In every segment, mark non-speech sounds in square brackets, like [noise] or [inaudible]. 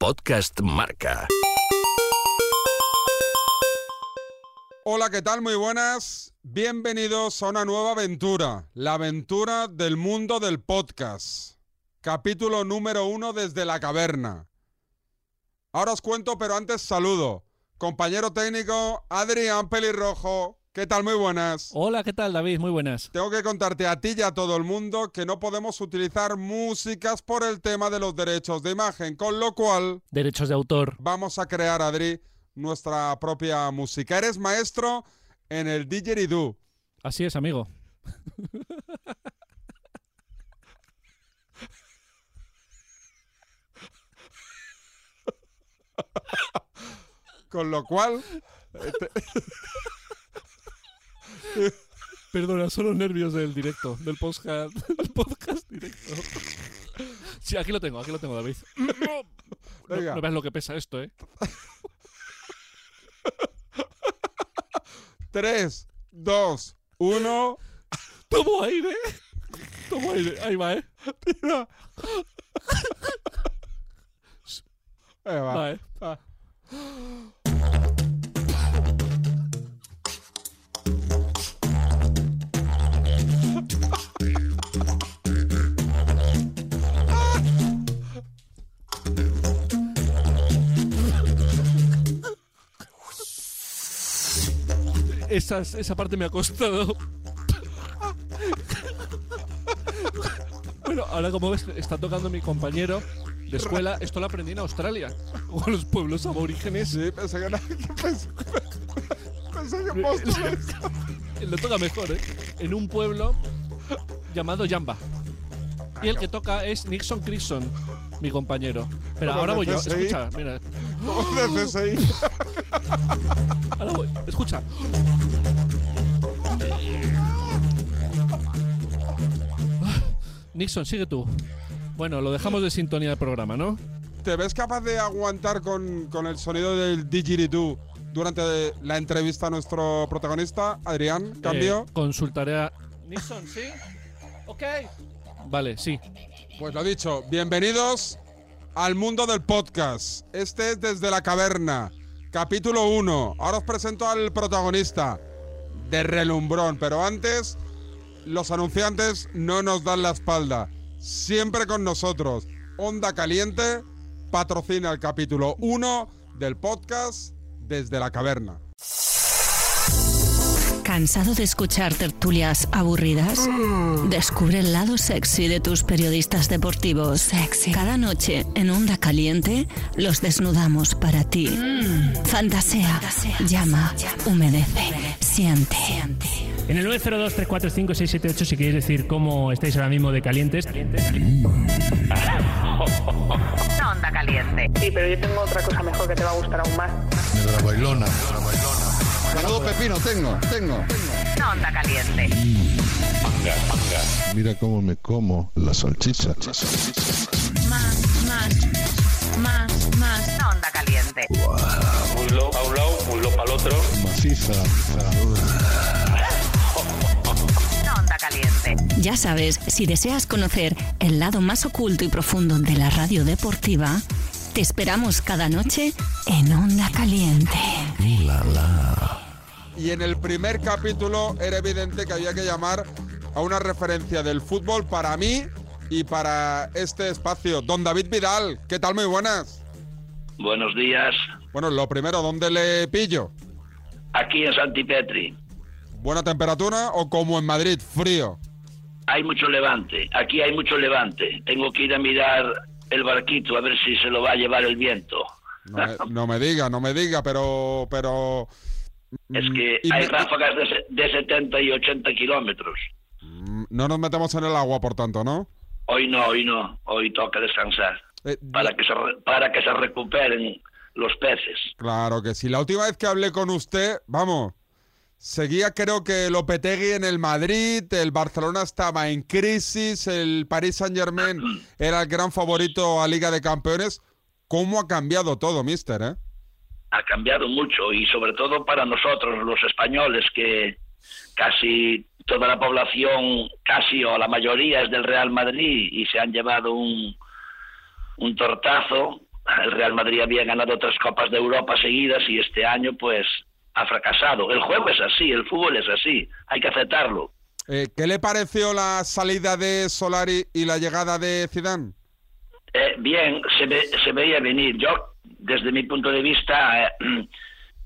Podcast Marca. Hola, ¿qué tal? Muy buenas. Bienvenidos a una nueva aventura, la aventura del mundo del podcast. Capítulo número uno desde la caverna. Ahora os cuento, pero antes saludo. Compañero técnico, Adrián Pelirrojo. ¿Qué tal? Muy buenas. Hola, ¿qué tal, David? Muy buenas. Tengo que contarte a ti y a todo el mundo que no podemos utilizar músicas por el tema de los derechos de imagen, con lo cual Derechos de autor. vamos a crear, Adri, nuestra propia música. Eres maestro en el didgeridoo. Así es, amigo. Con lo cual, [laughs] Perdona, son los nervios del directo, del podcast, [laughs] del podcast directo. Sí, aquí lo tengo, aquí lo tengo, David. No, Venga. no veas lo que pesa esto, ¿eh? 3, 2, 1. Tomo aire. Tomo aire. Ahí va, ¿eh? va. Va, ¿eh? Va. Esas- esa parte me ha costado. Bueno, ahora como ves, está tocando mi compañero de escuela. Esto lo aprendí en Australia, con los pueblos aborígenes. Sí, pensé que era. Pensé, [laughs] pensé que. Lo [laughs] toca mejor, ¿eh? En un pueblo llamado Yamba. Y el que toca es Nixon Crixon, mi compañero. Pero ahora voy yo. Escucha, mira. Ahora voy. Escucha. Nixon, sigue tú. Bueno, lo dejamos de sintonía del programa, ¿no? ¿Te ves capaz de aguantar con, con el sonido del didgeridoo durante la entrevista a nuestro protagonista, Adrián? ¿Cambio? Eh, consultaré a. Nixon, ¿sí? Ok. Vale, sí. Pues lo dicho, bienvenidos al mundo del podcast. Este es Desde la Caverna, capítulo 1. Ahora os presento al protagonista de Relumbrón, pero antes los anunciantes no nos dan la espalda. Siempre con nosotros. Onda Caliente patrocina el capítulo 1 del podcast Desde la Caverna. ¿Cansado de escuchar tertulias aburridas? Descubre el lado sexy de tus periodistas deportivos. Sexy. Cada noche en Onda Caliente los desnudamos para ti. Fantasea. Llama. Humedece. Siente. En el 902-345-678 si queréis decir cómo estáis ahora mismo de calientes. Onda Caliente. Sí, pero yo tengo otra cosa mejor que te va a gustar aún más. De la bailona. Menudo pepino tengo, tengo. Onda Caliente. Mira cómo me como la salchicha. Más, más, más, más. Onda Caliente. Muslo a un lado, muslo para el otro. Maciza. Onda Caliente. Ya sabes, si deseas conocer el lado más oculto y profundo de la radio deportiva, te esperamos cada noche en Onda Caliente. Y en el primer capítulo era evidente que había que llamar a una referencia del fútbol para mí y para este espacio. Don David Vidal, ¿qué tal? Muy buenas. Buenos días. Bueno, lo primero, ¿dónde le pillo? Aquí en Santipetri. ¿Buena temperatura o como en Madrid, frío? Hay mucho levante. Aquí hay mucho levante. Tengo que ir a mirar el barquito a ver si se lo va a llevar el viento. No me, no me diga, no me diga, pero... pero Es que y hay ráfagas de, se- de 70 y 80 kilómetros. mm, no nos metemos en el agua, por tanto, ¿no? Hoy no, hoy no. Hoy toca descansar. Eh, Para que se, para que se recuperen los peces. Claro que sí. La última vez que hablé con usted, vamos, seguía creo que Lopetegui en el Madrid, el Barcelona estaba en crisis, el Paris Saint Germain [clears throat] era el gran favorito a Liga de Campeones. ¿Cómo ha cambiado todo, mister? Eh? Ha cambiado mucho y sobre todo para nosotros los españoles que casi toda la población, casi o la mayoría es del Real Madrid y se han llevado un, un tortazo. el Real Madrid había ganado tres Copas de Europa seguidas y este año pues ha fracasado. El juego es así, el fútbol es así, hay que aceptarlo. Eh, ¿Qué le pareció la salida de Solari y la llegada de Zidane? Eh, bien, se, ve- se veía venir. Yo, desde mi punto de vista, eh,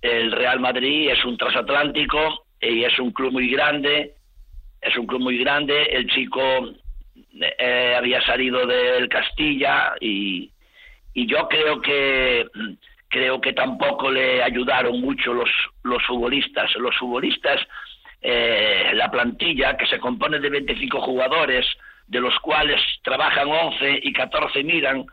el Real Madrid es un transatlántico y es un club muy grande. Es un club muy grande. El chico eh, había salido del Castilla y, yo creo que creo que tampoco le ayudaron mucho los los futbolistas. Los futbolistas, eh, la plantilla que se compone de 25 jugadores, de los cuales trabajan 11 y 14 miran,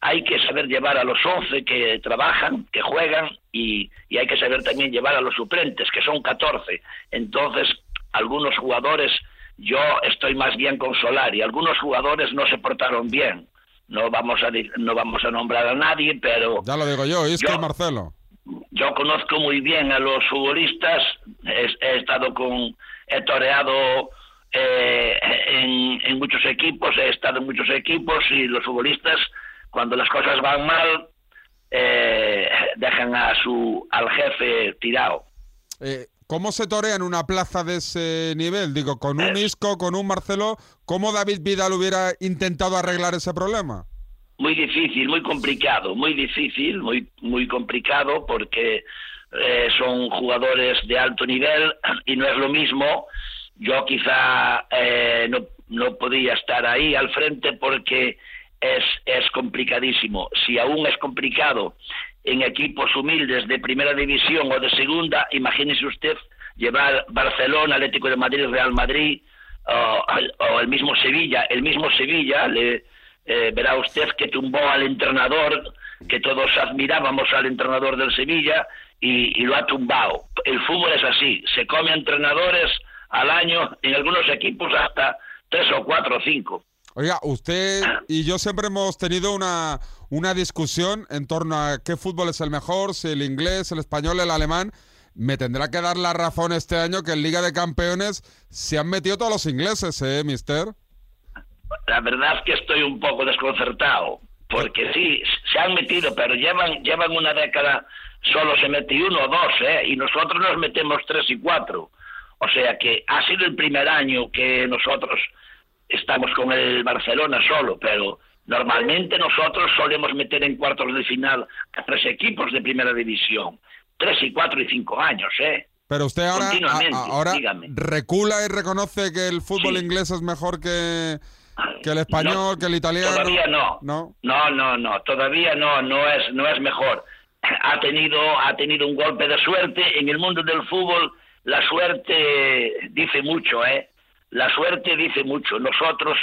hay que saber llevar a los 11 que trabajan, que juegan, y, y hay que saber también llevar a los suplentes, que son 14. Entonces, algunos jugadores, yo estoy más bien con Solari, algunos jugadores no se portaron bien. No vamos a, no vamos a nombrar a nadie, pero Ya lo digo yo, Isco Yo- y Marcelo. yo conozco muy bien a los futbolistas, he, he estado con, he toreado eh, en, en muchos equipos, he estado en muchos equipos y los futbolistas, cuando las cosas van mal, eh, dejan a su al jefe tirado. Eh, ¿Cómo se torea en una plaza de ese nivel? Digo, con un Isco, con un Marcelo, ¿cómo David Vidal hubiera intentado arreglar ese problema? muy difícil, muy complicado, muy difícil, muy muy complicado porque eh, son jugadores de alto nivel y no es lo mismo. Yo quizá eh, no, no podía estar ahí al frente porque es, es complicadísimo. Si aún es complicado en equipos humildes de primera división o de segunda, imagínese usted llevar Barcelona, Atlético de Madrid, Real Madrid o, el mismo Sevilla. El mismo Sevilla le, eh, verá usted que tumbó al entrenador, que todos admirábamos al entrenador del Sevilla, y, y lo ha tumbado. El fútbol es así, se come entrenadores al año, en algunos equipos hasta tres o cuatro o cinco. Oiga, usted y yo siempre hemos tenido una, una discusión en torno a qué fútbol es el mejor, si el inglés, el español, el alemán. Me tendrá que dar la razón este año que en Liga de Campeones se han metido todos los ingleses, ¿eh, mister? La verdad es que estoy un poco desconcertado, porque sí, se han metido, pero llevan, llevan una década, solo se mete uno o dos, ¿eh? y nosotros nos metemos tres y cuatro. O sea que ha sido el primer año que nosotros estamos con el Barcelona solo, pero normalmente nosotros solemos meter en cuartos de final a tres equipos de primera división. Tres y cuatro y cinco años, ¿eh? Pero usted ahora, a- ahora dígame. recula y reconoce que el fútbol Sí. inglés es mejor que, que el español, No, que el italiano. Todavía no. No. No, no, no, todavía no, no es, no es mejor. Ha tenido, ha tenido un golpe de suerte. En el mundo del fútbol, la suerte dice mucho, ¿eh? La suerte dice mucho. Nosotros,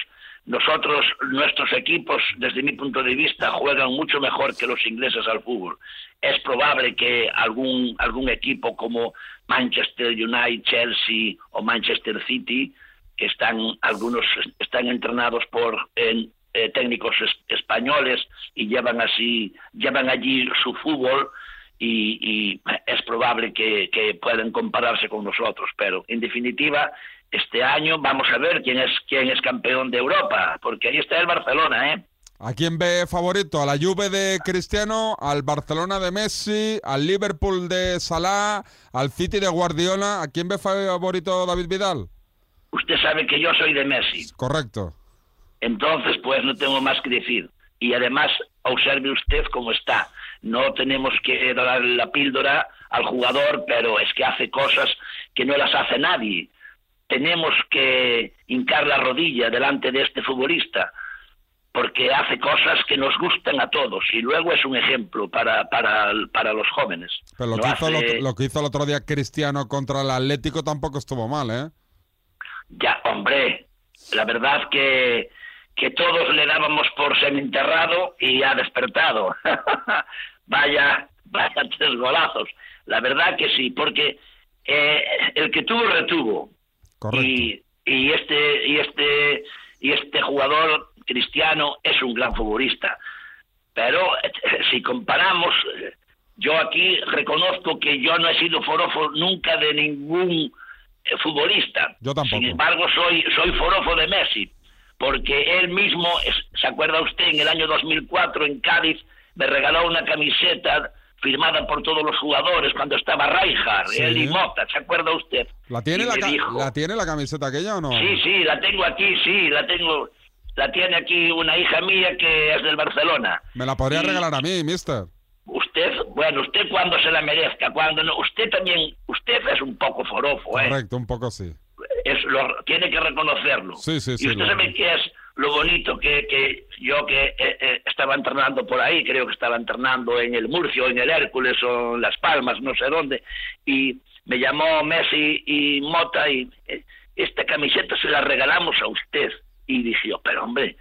nosotros, nuestros equipos, desde mi punto de vista, juegan mucho mejor que los ingleses al fútbol. Es probable que algún, algún equipo como Manchester United, Chelsea o Manchester City que están algunos están entrenados por eh, eh, técnicos es- españoles y llevan así llevan allí su fútbol y, y es probable que, que puedan compararse con nosotros pero en definitiva este año vamos a ver quién es quién es campeón de Europa porque ahí está el Barcelona eh ¿A quién ve favorito? ¿A la Juve de Cristiano? ¿Al Barcelona de Messi? ¿Al Liverpool de Salah? ¿Al City de Guardiola? ¿A quién ve favorito David Vidal? usted sabe que yo soy de Messi Correcto. Entonces, pues no tengo más que decir. Y además, observe usted cómo está. No tenemos que dar la píldora al jugador, pero es que hace cosas que no las hace nadie. Tenemos que hincar la rodilla delante de este futbolista, porque hace cosas que nos gustan a todos y luego es un ejemplo para, para, para los jóvenes. Pero lo que, hizo el hace- otro, lo que hizo el otro día Cristiano contra el Atlético tampoco estuvo mal, ¿eh? Ya, hombre, la verdad que, que todos le dábamos por sementerrado y ha despertado. [laughs] vaya, vaya tres golazos. La verdad que sí, porque eh, el que tuvo retuvo. Correcto. Y, y este y este y este jugador cristiano es un gran futbolista. Pero [laughs] si comparamos, yo aquí reconozco que yo no he sido forofo nunca de ningún eh, futbolista. Yo tampoco. Sin embargo, soy soy forofo de Messi, porque él mismo, ¿se acuerda usted en el año 2004 en Cádiz me regaló una camiseta firmada por todos los jugadores cuando estaba Rijkaard, Sí. él y Mota, ¿se acuerda usted? ¿La tiene la, dijo- ¿La tiene la camiseta aquella o no? Sí, sí, la tengo aquí, sí, la tengo, la tiene aquí una hija mía que es del Barcelona. Me la podría Y- regalar a mí, mister. Usted, bueno, usted cuando se la merezca, cuando no, usted también, usted es un poco forofo, ¿eh? Correcto, un poco sí. es lo, tiene que reconocerlo. Sí, sí, sí, Y usted sabe que es lo bonito que, que yo que eh, eh, estaba entrenando por ahí, creo que estaba entrenando en el Murcio, en el Hércules o en Las Palmas, no sé dónde, y me llamó Messi y Mota y eh, esta camiseta se la regalamos a usted. Y dije yo, pero hombre,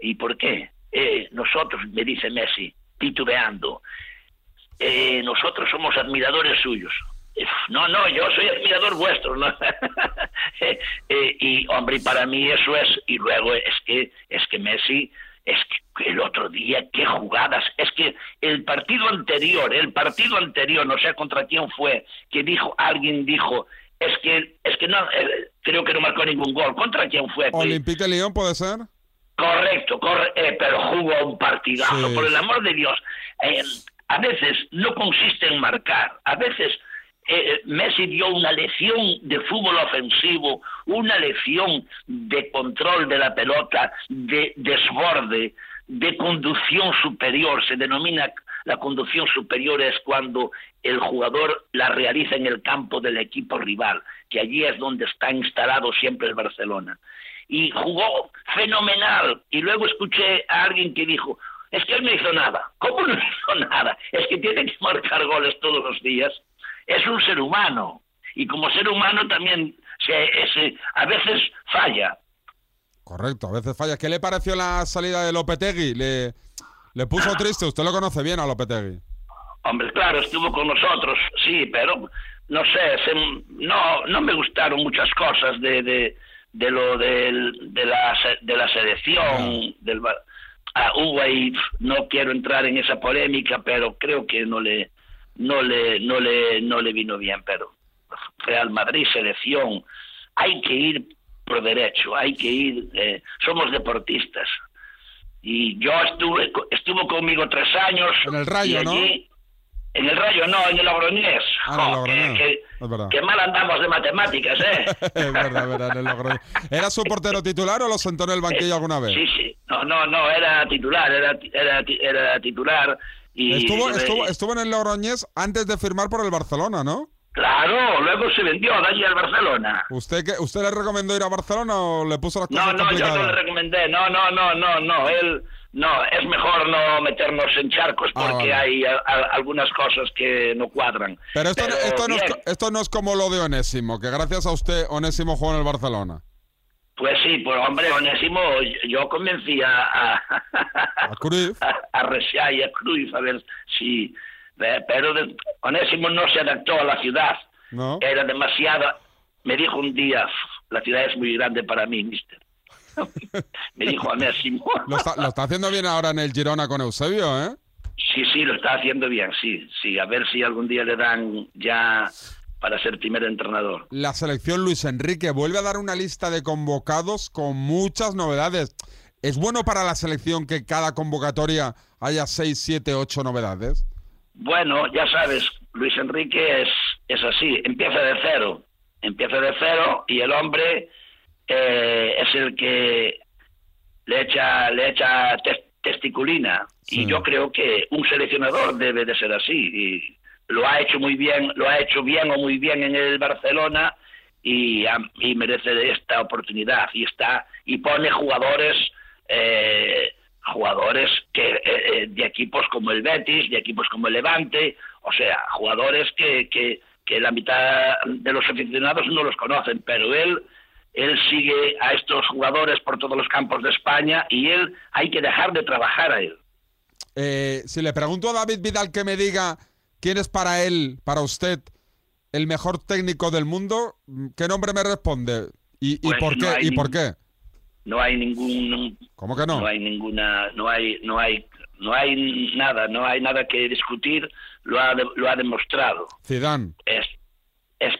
¿y por qué? Eh, nosotros, me dice Messi, titubeando, nosotros somos admiradores suyos. No, no, yo soy admirador vuestro, ¿no? [laughs] Eh, eh, y hombre, para mí eso es, y luego es que, es que Messi, es que el otro día, qué jugadas, es que el partido anterior, el partido anterior, no sé contra quién fue, que dijo, alguien dijo, es que, es que no, eh, creo que no marcó ningún gol, ¿contra quién fue? Pues, ¿Olympique Lyon puede ser? Correcto, corre, eh, pero jugó un partidazo, Sí. por el amor de Dios. A veces no consiste en marcar, a veces eh, Messi dio una lección de fútbol ofensivo, una lección de control de la pelota, de desborde, de conducción superior. Se denomina la conducción superior es cuando el jugador la realiza en el campo del equipo rival, que allí es donde está instalado siempre el Barcelona y jugó fenomenal. Y luego escuché a alguien que dijo, es que él no hizo nada. ¿Cómo no hizo nada? Es que tiene que marcar goles todos los días. Es un ser humano. Y como ser humano también se, se- a veces falla. Correcto, a veces falla. ¿Qué le pareció la salida de Lopetegui? ¿Le, le puso triste? Usted lo conoce bien a Lopetegui. Hombre, claro, estuvo con nosotros, sí, pero no sé, se- no, no me gustaron muchas cosas de, de, de lo del- de, la, de la selección, del, ah, hubo ahí, no quiero entrar en esa polémica, pero creo que no le, no le, no le, no le vino bien, pero Real Madrid, selección, hay que ir por derecho, hay que ir, eh, somos deportistas. Y yo estuve, estuvo conmigo tres años. En el Rayo, ¿no? En el Rayo, no, en el Logroñés. Ah, Logroñés, que, que- que mal andamos de matemáticas, ¿eh? [laughs] es verdad, verdad, en el Logroñés. ¿Era su portero titular o lo sentó en el banquillo alguna vez? Sí, sí. No, no, no, era titular, era, era, era titular. Y, Estuvo, y- estuvo, estuvo en el Logroñés antes de firmar por el Barcelona, ¿no? Claro, luego se vendió de allí al Barcelona. ¿Usted, qué, ¿Usted le recomendó ir a Barcelona o le puso las cosas No, no, yo no le recomendé. No, no, no, no, no. Él, no, es mejor no meternos en charcos Ah, porque vale. hay a- a- algunas cosas que no cuadran. Pero esto, no- esto, no es, esto no es como lo de Onésimo, que gracias a usted Onésimo jugó en el Barcelona. Pues sí, pues hombre, Onésimo, yo convencí a, a, [laughs] A Cruyff. a, a y a Cruyff a ver si... eh, Pero de- Onésimo no se adaptó a la ciudad. ¿No? Era demasiada... Me dijo un día, la ciudad es muy grande para mí, mister. [laughs] Me dijo Onésimo. Lo está, lo está haciendo bien ahora en el Girona con Eusebio, ¿eh? Sí, sí, lo está haciendo bien, sí, sí. A ver si algún día le dan ya para ser primer entrenador. La selección Luis Enrique vuelve a dar una lista de convocados con muchas novedades. ¿Es bueno para la selección que cada convocatoria haya 6, 7, 8 novedades? Bueno, ya sabes, Luis Enrique es, es así, empieza de cero, empieza de cero y el hombre eh, es el que le echa, le echa tes- testiculina. Sí. Y yo creo que un seleccionador debe de ser así. Y lo ha hecho muy bien, lo ha hecho bien o muy bien en el Barcelona y, y merece esta oportunidad. Y está y pone jugadores eh, jugadores que eh, eh, de equipos como el Betis, de equipos como el Levante, o sea, jugadores que, que, que la mitad de los aficionados no los conocen, pero él él sigue a estos jugadores por todos los campos de España y él hay que dejar de trabajar a él. Eh, si le pregunto a David Vidal que me diga quién es para él, para usted, el mejor técnico del mundo, ¿qué nombre me responde? ¿Y, y Pues por no qué? hay ¿Y por ningún- qué? No hay ningún ¿Cómo que no? no hay ninguna no hay no hay no hay nada, no hay nada que discutir, lo ha lo ha demostrado. Zidane. Es es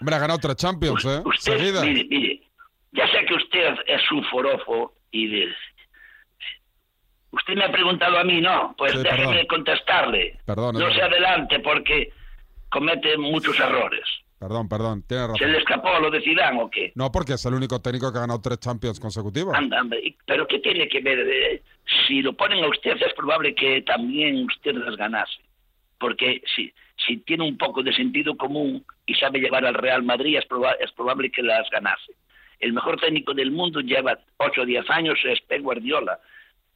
Hombre, ha ganado tres Champions, ¿eh? Usted, mire, mire, ya sé que usted es un forofo y de- Usted me ha preguntado a mí, no. Pues Sí, déjeme perdón. contestarle. Perdón, no se adelante porque comete muchos errores. Perdón, perdón, tiene ¿Se razón. le escapó lo de Zidane o qué? No, porque es el único técnico que ha ganado tres Champions consecutivos. Anda, hombre. ¿y- ¿Pero qué tiene que ver? eh? Si lo ponen a usted es probable que también usted las ganase. Porque si, si tiene un poco de sentido común y sabe llevar al Real Madrid es, proba- es probable que las ganase. El mejor técnico del mundo lleva 8 o 10 años, es Pep Guardiola.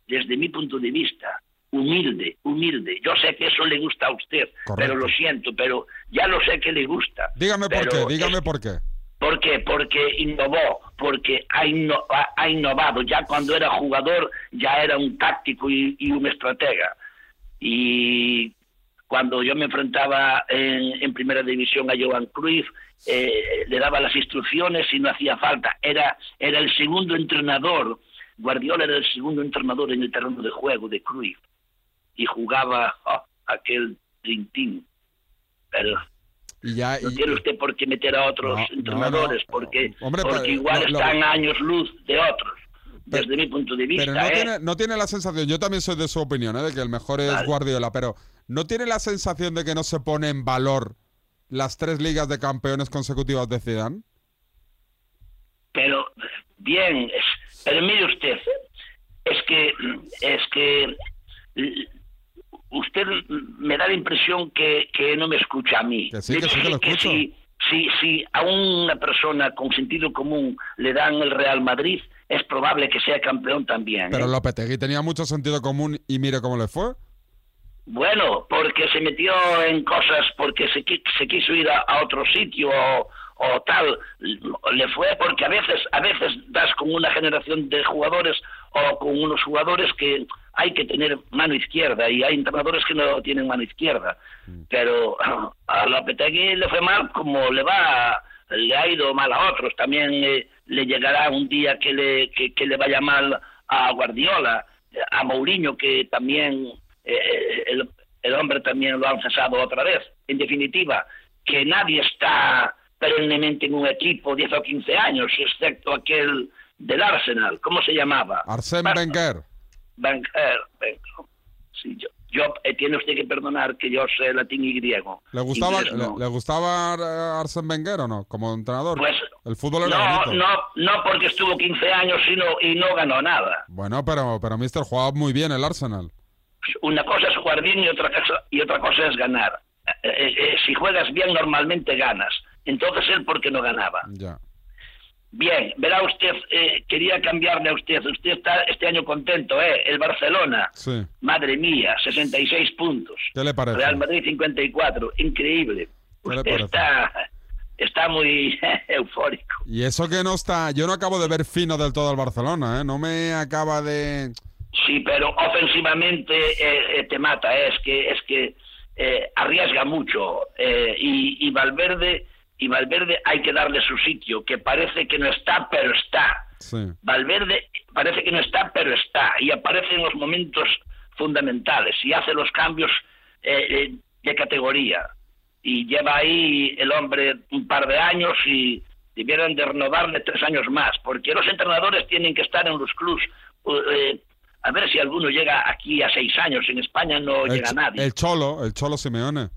Desde mi punto de vista, humilde, humilde. Yo sé que eso le gusta a usted, Correcto. pero lo siento, pero ya lo sé que le gusta. Dígame por qué, dígame es- por qué. ¿Por qué? Porque innovó, porque ha, inno- ha- ha innovado. Ya cuando era jugador, ya era un táctico y, y un estratega. Y cuando yo me enfrentaba en, en primera división a Johan Cruyff, eh, le daba las instrucciones y no hacía falta. Era, era el segundo entrenador. Guardiola era el segundo entrenador en el terreno de juego de Cruyff. Y jugaba oh, aquel Dream Team. Pero Y ya, no y- tiene usted por qué meter a otros No, entrenadores, no. porque, Hombre, porque pero- igual están a años luz de otros, Pero- desde mi punto de vista. pero no ¿eh? tiene, no tiene la sensación, yo también soy de su opinión, ¿eh? de que el mejor es Vale. Guardiola, pero ¿no tiene la sensación de que no se pone en valor las tres ligas de campeones consecutivas de Zidane? Pero, bien, es- pero mire usted, es que, es que usted me da la impresión que, que no me escucha a mí. Que sí, que sí que lo si, si, si a una persona con sentido común le dan el Real Madrid, es probable que sea campeón también. Pero ¿eh? Lopetegui tenía mucho sentido común y mire cómo le fue. Bueno, porque se metió en cosas, porque se, se quiso ir a, a otro sitio o, o tal, le fue porque a veces, a veces das con una generación de jugadores o con unos jugadores que hay que tener mano izquierda y hay entrenadores que no tienen mano izquierda. Pero [clears throat] a Lopetegui le fue mal como le va, le ha ido mal a otros. También eh, le llegará un día que le, que, que le vaya mal a Guardiola, a Mourinho que también eh, el, el hombre también lo han cesado otra vez. En definitiva, que nadie está perennemente en un equipo 10 o 15 años, excepto aquel del Arsenal. ¿Cómo se llamaba? Arsène Wenger. Wenger, Wenger. Sí, yo, yo eh, tiene usted que perdonar que yo sé latín y griego. ¿Le gustaba, Inglés no. le, le gustaba eh, Arsène Wenger o no? Como entrenador. Pues, el fútbol era no, bonito. no, no porque estuvo 15 años y no, y no ganó nada. Bueno, pero, pero Mister jugaba muy bien el Arsenal. Una cosa es jugar bien y otra cosa, y otra cosa es ganar. Eh, eh, si juegas bien normalmente ganas. Entonces él porque no ganaba. Ya. Bien, verá usted, eh, quería cambiarle a usted. Usted está este año contento, ¿eh? El Barcelona, Sí. madre mía, 66 puntos. ¿Qué le parece? Real Madrid 54, increíble. ¿Qué le Usted parece? está, está muy [laughs] eufórico. Y eso que no está. Yo no acabo de ver fino del todo al Barcelona, ¿eh? No me acaba de. Sí, pero ofensivamente eh, eh, te mata. Es que es que eh, arriesga mucho y, y Valverde y Valverde hay que darle su sitio, que parece que no está, pero está. Sí. Valverde parece que no está, pero está y aparece en los momentos fundamentales y hace los cambios eh, eh, de categoría y lleva ahí el hombre un par de años y debieran de renovarle tres años más, porque los entrenadores tienen que estar en los clubs. eh, a ver si alguno llega aquí a seis años. En España no El, llega nadie. el Cholo, el Cholo Simeone.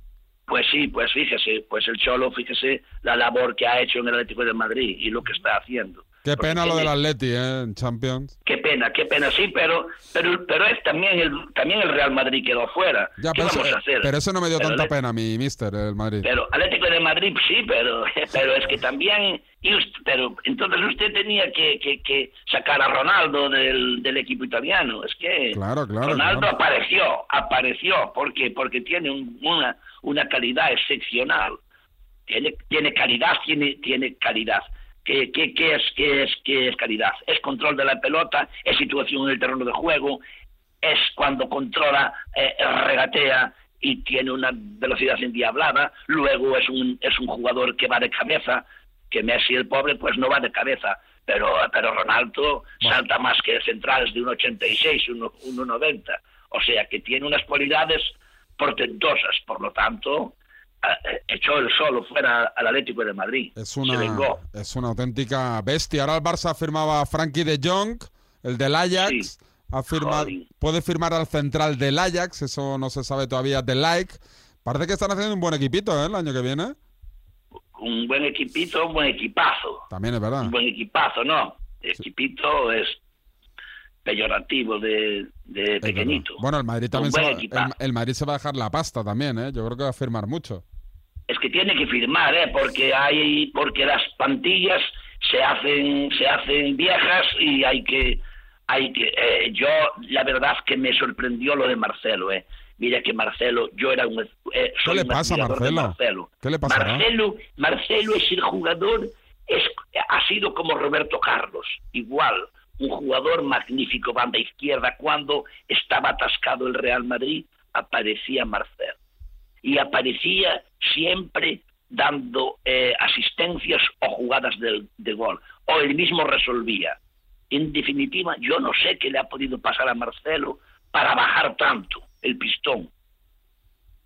Pues sí, pues fíjese, pues el Cholo, fíjese la labor que ha hecho en el Atlético de Madrid y lo que está haciendo. Qué pena lo del Atleti, ¿eh? En Champions. Qué pena, qué pena, sí, pero pero pero es también el también el Real Madrid quedó fuera. Ya, ¿Qué pero, vamos eso, a hacer? pero eso no me dio Pero tanta pena, mi mister, el Madrid. Pero Atlético de Madrid sí, pero [laughs] pero es que también y us- pero entonces usted tenía que, que, que sacar a Ronaldo del, del equipo italiano, es que Claro, claro, Ronaldo claro. apareció, apareció porque porque tiene un- una una calidad excepcional. Tiene tiene calidad, tiene tiene calidad. ¿Qué, qué, qué es, qué, es, ¿Qué es calidad? Es control de la pelota, es situación en el terreno de juego, es cuando controla, eh, regatea y tiene una velocidad endiablada, luego es un, es un jugador que va de cabeza, que Messi el pobre pues no va de cabeza, pero, pero Ronaldo salta más que centrales de 1,86, 1 1,90, o sea que tiene unas cualidades portentosas, por lo tanto echó el solo fuera al Atlético de Madrid, Es se una, vengó. es una auténtica bestia. Ahora el Barça firmaba a Frankie de Jong, el del Ajax, ha firmado, puede firmar al central del Ajax, eso no se sabe todavía del like. Parece que están haciendo un buen equipito ¿eh? el año que viene. Un buen equipito, un buen equipazo. También es verdad. Un buen equipazo, ¿no? Equipito es peyorativo de, de pequeñito. Bueno, el Madrid también se va, equipazo. el, el Madrid se va a dejar la pasta también, ¿eh? Yo creo que va a firmar mucho. es que tiene que firmar, ¿eh? Porque hay, porque las plantillas se hacen, se hacen viejas y hay que, hay que, eh, yo la verdad que me sorprendió lo de Marcelo, ¿eh? Mira que Marcelo, yo era un, eh, soy le un pasa Marcelo? Marcelo. ¿Qué le? Marcelo, Marcelo es el jugador, es, ha sido como Roberto Carlos, igual, un jugador magnífico, banda izquierda, cuando estaba atascado el Real Madrid, aparecía Marcelo y aparecía siempre dando eh, asistencias o jugadas del- de, gol, o él mismo resolvía. En definitiva, yo no sé qué le ha podido pasar a Marcelo para bajar tanto el pistón.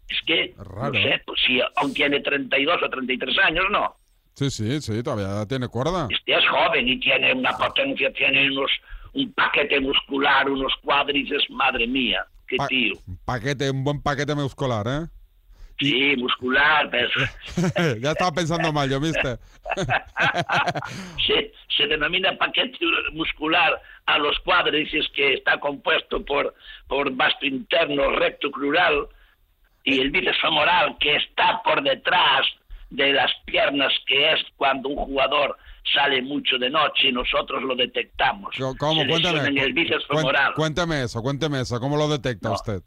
Es que, Raro, no sé, ¿eh? pues si aún tiene 32 o 33 años, no. Sí, sí, sí, todavía tiene cuerda. Este es joven y tiene una potencia, tiene unos un paquete muscular, unos cuádriceps, madre mía, qué Pa- tío. Paquete, un buen paquete muscular, ¿eh? Sí, muscular, pero [laughs] ya estaba pensando mal, yo, mister. [laughs] se, se denomina paquete muscular a los cuádriceps que está compuesto por, por vasto interno, recto crural y el bíceps femoral que está por detrás de las piernas, que es cuando un jugador sale mucho de noche y nosotros lo detectamos. ¿Cómo? Se Cuéntame. lesiona en el bíceps Cuen- femoral. Cuénteme eso, cuénteme eso. ¿Cómo lo detecta No. usted?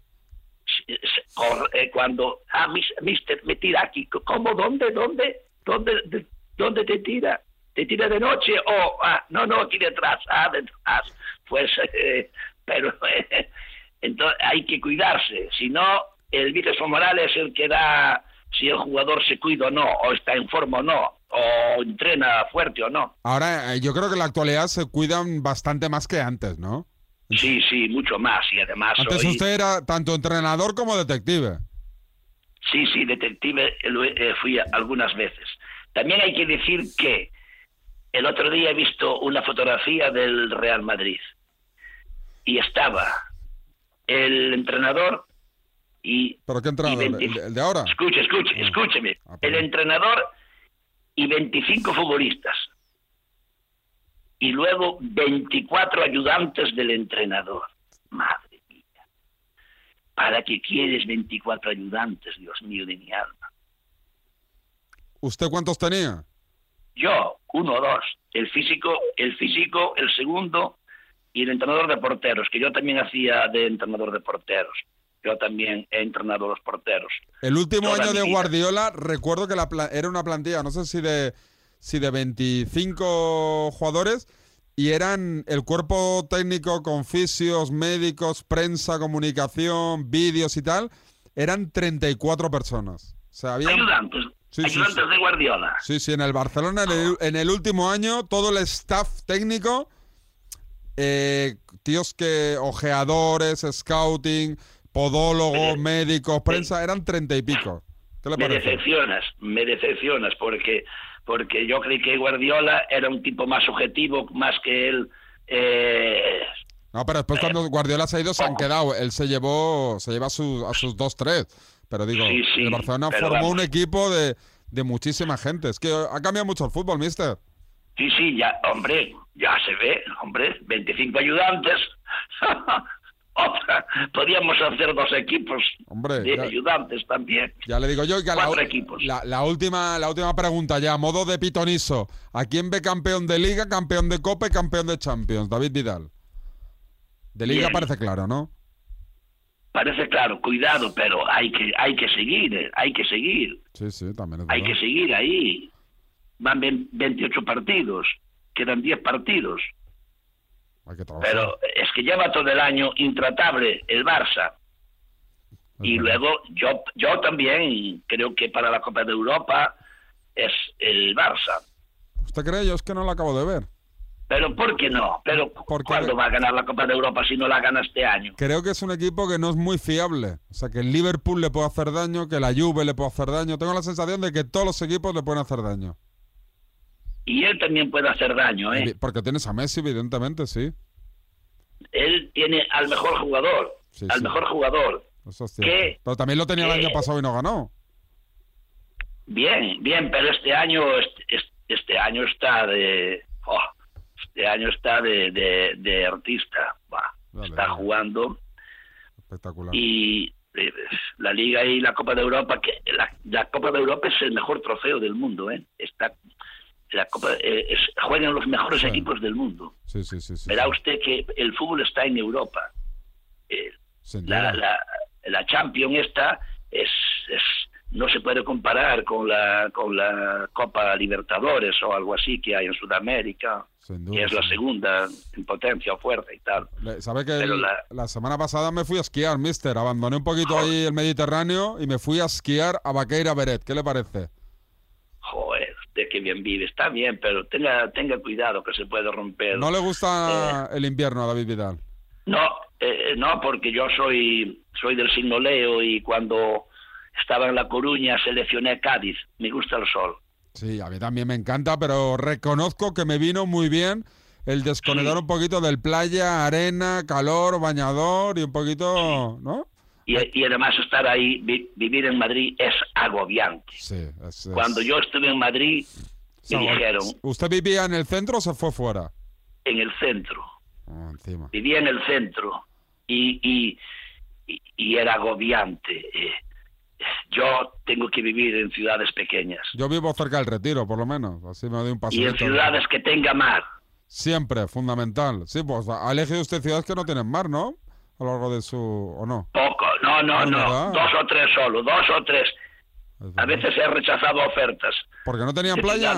eh, cuando ah mis- mister me tira aquí cómo dónde dónde dónde de- dónde te tira te tira de noche o ah no no aquí detrás ah detrás pues [laughs] eh, pero eh, [laughs] entonces hay que cuidarse si no el bíceps femoral es el que da si el jugador se cuida o no o está en forma o no o entrena fuerte o no Ahora, eh, yo creo que en la actualidad se cuidan bastante más que antes, ¿no? sí sí mucho más y además Antes hoy- usted era tanto entrenador como detective. Sí, sí, detective eh, fui algunas veces. También hay que decir que el otro día he visto una fotografía del Real Madrid y estaba el entrenador y... ¿Pero qué entrenador? y ¿El, 20 de- el de ahora? Escuche, escuche, Ah. escúcheme. Ah, El entrenador y 25 futbolistas. Y luego 24 ayudantes del entrenador. Madre mía. ¿Para qué quieres 24 ayudantes, Dios mío de mi alma? ¿Usted cuántos tenía? Yo, uno o dos. El físico, el físico, el segundo y el entrenador de porteros, que yo también hacía de entrenador de porteros. Yo también he entrenado a los porteros. El último Toda año de vida. Guardiola, recuerdo que la era una plantilla, no sé si de, si de 25 jugadores, y eran el cuerpo técnico con fisios, médicos, prensa, comunicación, vídeos y tal, eran 34 personas. O sea, había... Ayudantes, Sí, sí, ayudantes sí. de Guardiola. Sí, sí, en el Barcelona, en el, en el último año, todo el staff técnico, eh, tíos que, ojeadores, scouting, podólogos, Me- médicos, prensa, eran treinta y pico. ¿Qué le me parece? decepcionas, me decepcionas, porque porque yo creí que Guardiola era un tipo más objetivo, más que él. eh, No, pero después cuando Guardiola se ha ido se han quedado. Él se llevó, se lleva a, sus- a sus dos, tres. Pero digo, Sí, sí, el Barcelona formó vamos. un equipo de, de muchísima gente. Es que ha cambiado mucho el fútbol, mister. sí, sí, ya, hombre, ya se ve, hombre, 25 ayudantes. [laughs] Otra, podríamos hacer dos equipos Hombre, de ya- ayudantes también. Ya le digo yo que a la, Cuatro equipos. la, la última, la última pregunta ya, a modo de pitonizo. ¿A quién ve campeón de Liga, campeón de Copa y campeón de Champions? David Vidal. De Liga Bien. parece claro, ¿no? Parece claro, cuidado, pero hay que hay que seguir, eh, hay que seguir, Sí, sí, también es hay que seguir ahí. Van vein- 28 partidos, quedan 10 partidos, Hay que trabajar. pero es que lleva todo el año intratable el Barça. Y luego yo yo también creo que para la Copa de Europa es el Barça. ¿Usted cree? Yo es que no lo acabo de ver. Pero ¿por qué no? Pero Porque- ¿cuándo va a ganar la Copa de Europa si no la gana este año? Creo que es un equipo que no es muy fiable. O sea, que el Liverpool le puede hacer daño, que la Juve le puede hacer daño. Tengo la sensación de que todos los equipos le pueden hacer daño. Y él también puede hacer daño, ¿eh? Porque tienes a Messi, evidentemente, sí. él tiene al mejor jugador, Sí, al sí. mejor jugador. Eso. Pero también lo tenía el año pasado y no ganó. Bien, bien, pero este año, este, año está de, oh, este año está de, de, de artista, va, Vale, está vale. jugando Espectacular. y eh, la Liga y la Copa de Europa, que la, la Copa de Europa es el mejor trofeo del mundo, ¿eh? Está, la Copa, eh, es- juegan los mejores Sí. equipos del mundo. Sí, sí, sí. Verá usted que el fútbol está en Europa. Eh, la, la, la Champions esta es, es no se puede comparar con la con la Copa Libertadores o algo así que hay en Sudamérica, duda, que es la segunda en potencia o fuerza y tal. ¿Sabe que el- la- la... semana pasada me fui a esquiar, mister? Abandoné un poquito ahí el Mediterráneo y me fui a esquiar a Baqueira Beret. ¿Qué le parece? Joder, usted que bien vive, está bien, pero tenga tenga cuidado que se puede romper. ¿No le Eh. gusta el invierno a David Vidal? No, eh, no, porque yo soy soy del signo Leo y cuando estaba en La Coruña seleccioné Cádiz. Me gusta el sol. Sí, a mí también me encanta, pero reconozco que me vino muy bien el desconectar Sí. un poquito del playa, arena, calor, bañador y un poquito, ¿no? Y, y además estar ahí, vi- vivir en Madrid es agobiante. Sí. es- es- Cuando yo estuve en Madrid, me No, dijeron, ¿Usted vivía en el centro o se fue fuera? en el centro, Ah, encima. vivía en el centro y, y, y- y era agobiante. Eh, yo tengo que vivir en ciudades pequeñas Yo vivo cerca del retiro, por lo menos. Así me doy un y en ciudades que tenga mar. Siempre, fundamental. Sí, pues ha elegido usted ciudades que no tienen mar, ¿no? A lo largo de su... ¿O no? Poco, no, no, Ah, no, dos o tres solo, dos o tres. Es A veces he rechazado ofertas. ¿Porque no tenían playa?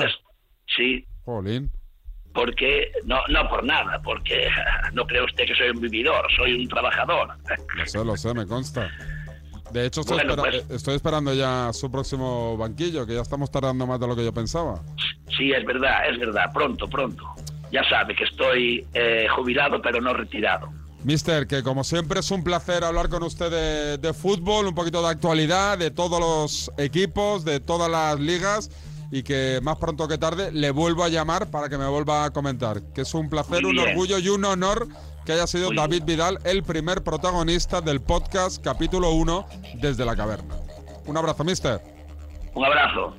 Sí, Jolín. porque no, no por nada, porque [laughs] no cree usted que soy un vividor, soy un trabajador. Lo sé, lo sé, me consta. De hecho, estoy, Bueno, espera- pues- eh, estoy esperando ya su próximo banquillo, que ya estamos tardando más de lo que yo pensaba. Sí, es verdad, es verdad, pronto, pronto. Ya sabe que estoy eh, jubilado pero no retirado. Mister, que como siempre es un placer hablar con usted de, de fútbol, un poquito de actualidad, de todos los equipos, de todas las ligas y que más pronto que tarde le vuelvo a llamar para que me vuelva a comentar. Que es un placer, un orgullo y un honor que haya sido Muy David bien. Vidal el primer protagonista del podcast capítulo 1 desde la caverna. Un abrazo, mister. Un abrazo.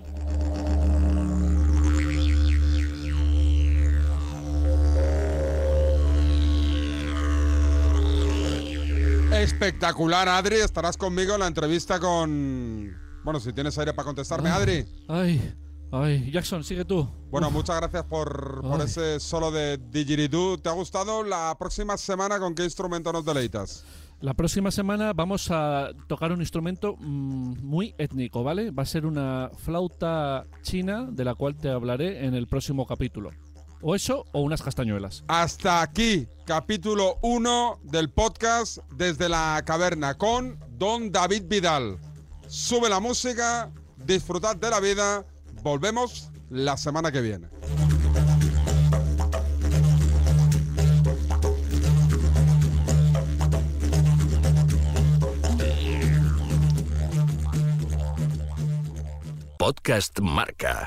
Espectacular, Adri. Estarás conmigo en la entrevista con... Bueno, si tienes aire para contestarme, Adri. Ay, ay, Jackson, sigue tú. Bueno, muchas gracias por, ese solo de Didgeridoo. ¿Te ha gustado? La próxima semana, ¿con qué instrumento nos deleitas? La próxima semana vamos a tocar un instrumento mm, muy étnico, ¿vale? Va a ser una flauta china de la cual te hablaré en el próximo capítulo. O eso o unas castañuelas. Hasta aquí, capítulo 1 del podcast Desde la Caverna con Don David Vidal. Sube la música, disfrutad de la vida. Volvemos la semana que viene. Podcast Marca.